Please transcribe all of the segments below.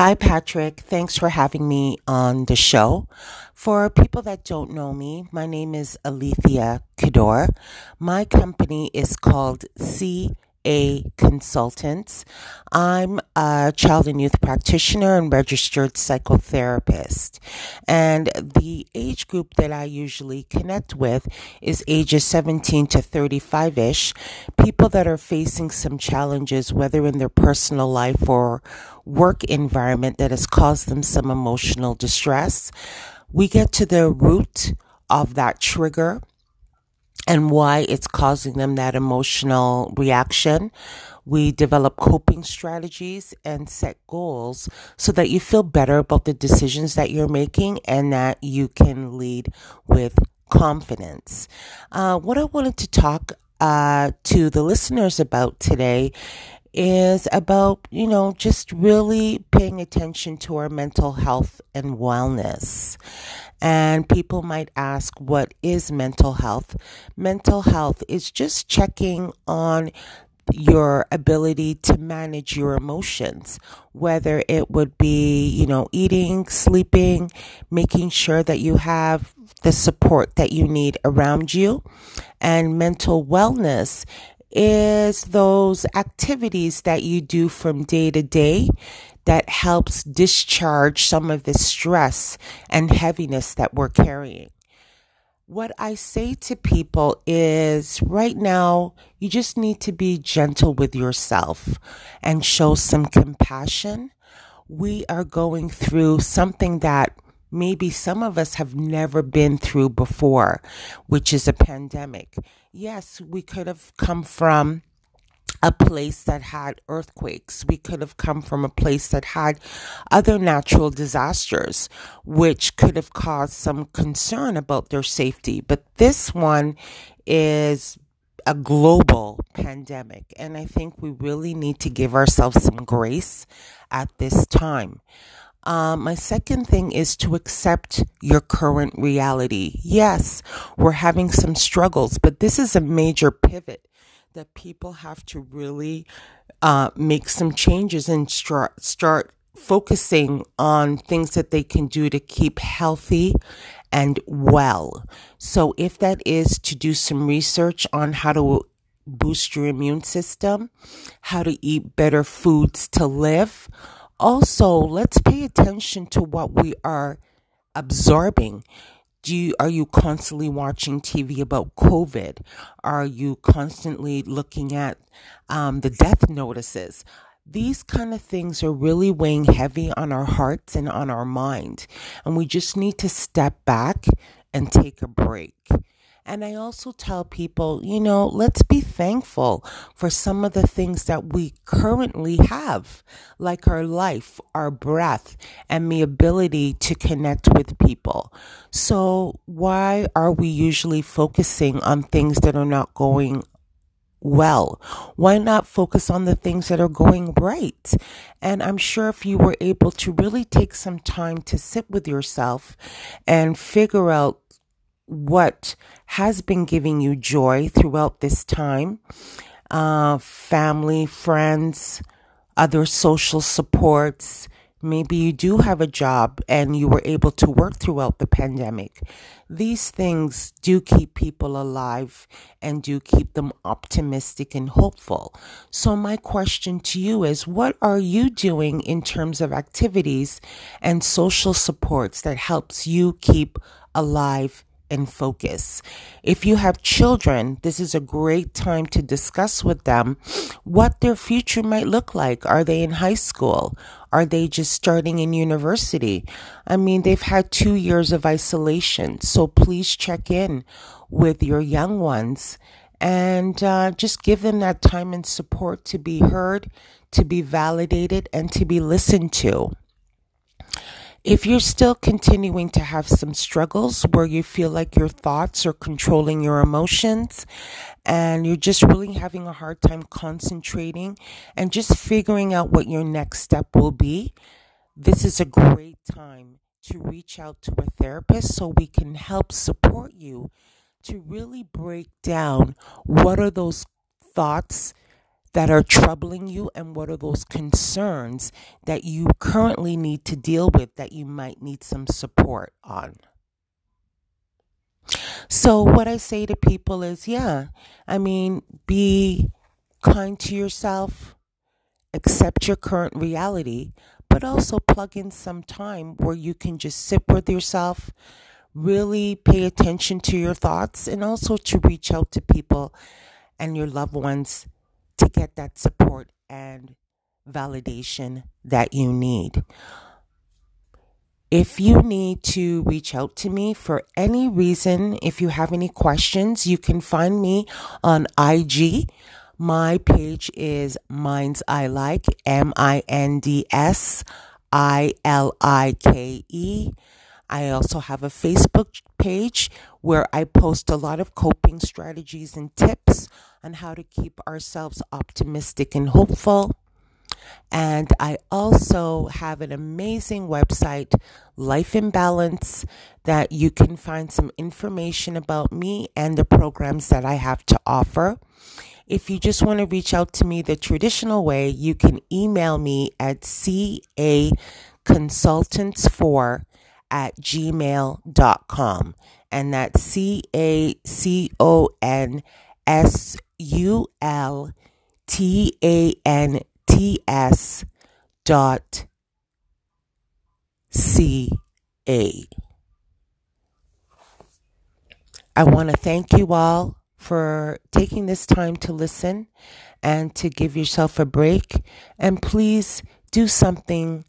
Hi, Patrick. Thanks for having me on the show. For people that don't know me, my name is Alethea Kador. My company is called C a consultant. I'm a child and youth practitioner and registered psychotherapist. And the age group that I usually connect with is ages 17 to 35 ish, people that are facing some challenges, whether in their personal life or work environment that has caused them some emotional distress. We get to the root of that trigger and why it's causing them that emotional reaction. We develop coping strategies and set goals so that you feel better about the decisions that you're making and that you can lead with confidence. Uh, what I wanted to talk uh, to the listeners about today is about, you know, just really paying attention to our mental health and wellness. And people might ask, what is mental health? Mental health is just checking on your ability to manage your emotions, whether it would be, you know, eating, sleeping, making sure that you have the support that you need around you. And mental wellness is those activities that you do from day to day that helps discharge some of the stress and heaviness that we're carrying. What I say to people is right now, you just need to be gentle with yourself and show some compassion. We are going through something that maybe some of us have never been through before, which is a pandemic. Yes, we could have come from a place that had earthquakes. We could have come from a place that had other natural disasters, which could have caused some concern about their safety. But this one is a global pandemic. And I think we really need to give ourselves some grace at this time. Um, my second thing is to accept your current reality. Yes, we're having some struggles, but this is a major pivot that people have to really uh, make some changes and start start focusing on things that they can do to keep healthy and well. So if that is to do some research on how to boost your immune system, how to eat better foods to live, also let's pay attention to what we are absorbing do you, are you constantly watching TV about COVID? Are you constantly looking at um, the death notices? These kind of things are really weighing heavy on our hearts and on our mind. And we just need to step back and take a break. And I also tell people, you know, let's be thankful for some of the things that we currently have, like our life, our breath, and the ability to connect with people. So, why are we usually focusing on things that are not going well? Why not focus on the things that are going right? And I'm sure if you were able to really take some time to sit with yourself and figure out what has been giving you joy throughout this time uh, family, friends, other social supports. Maybe you do have a job and you were able to work throughout the pandemic. These things do keep people alive and do keep them optimistic and hopeful. So, my question to you is what are you doing in terms of activities and social supports that helps you keep alive and focus. If you have children, this is a great time to discuss with them what their future might look like. Are they in high school? Are they just starting in university? I mean, they've had two years of isolation, so please check in with your young ones and uh, just give them that time and support to be heard, to be validated, and to be listened to. If you're still continuing to have some struggles where you feel like your thoughts are controlling your emotions and you're just really having a hard time concentrating and just figuring out what your next step will be, this is a great time to reach out to a therapist so we can help support you to really break down what are those thoughts that are troubling you and what are those concerns that you currently need to deal with that you might need some support on. So, what I say to people is yeah, I mean, be kind to yourself, accept your current reality, but also plug in some time where you can just sit with yourself, really pay attention to your thoughts, and also to reach out to people and your loved ones to get that support and validation that you need. If you need to reach out to me for any reason, if you have any questions, you can find me on IG. My page is Minds I Like, M I N D S I L I K E. I also have a Facebook page where I post a lot of coping strategies and tips on how to keep ourselves optimistic and hopeful. And I also have an amazing website, Life in Balance, that you can find some information about me and the programs that I have to offer. If you just want to reach out to me the traditional way, you can email me at caconsultants4 at gmail.com. And that's C A C O N S U L T A N T S dot C A. I want to thank you all for taking this time to listen and to give yourself a break. And please do something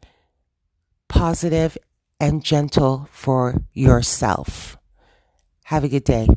positive and gentle for yourself. Have a good day.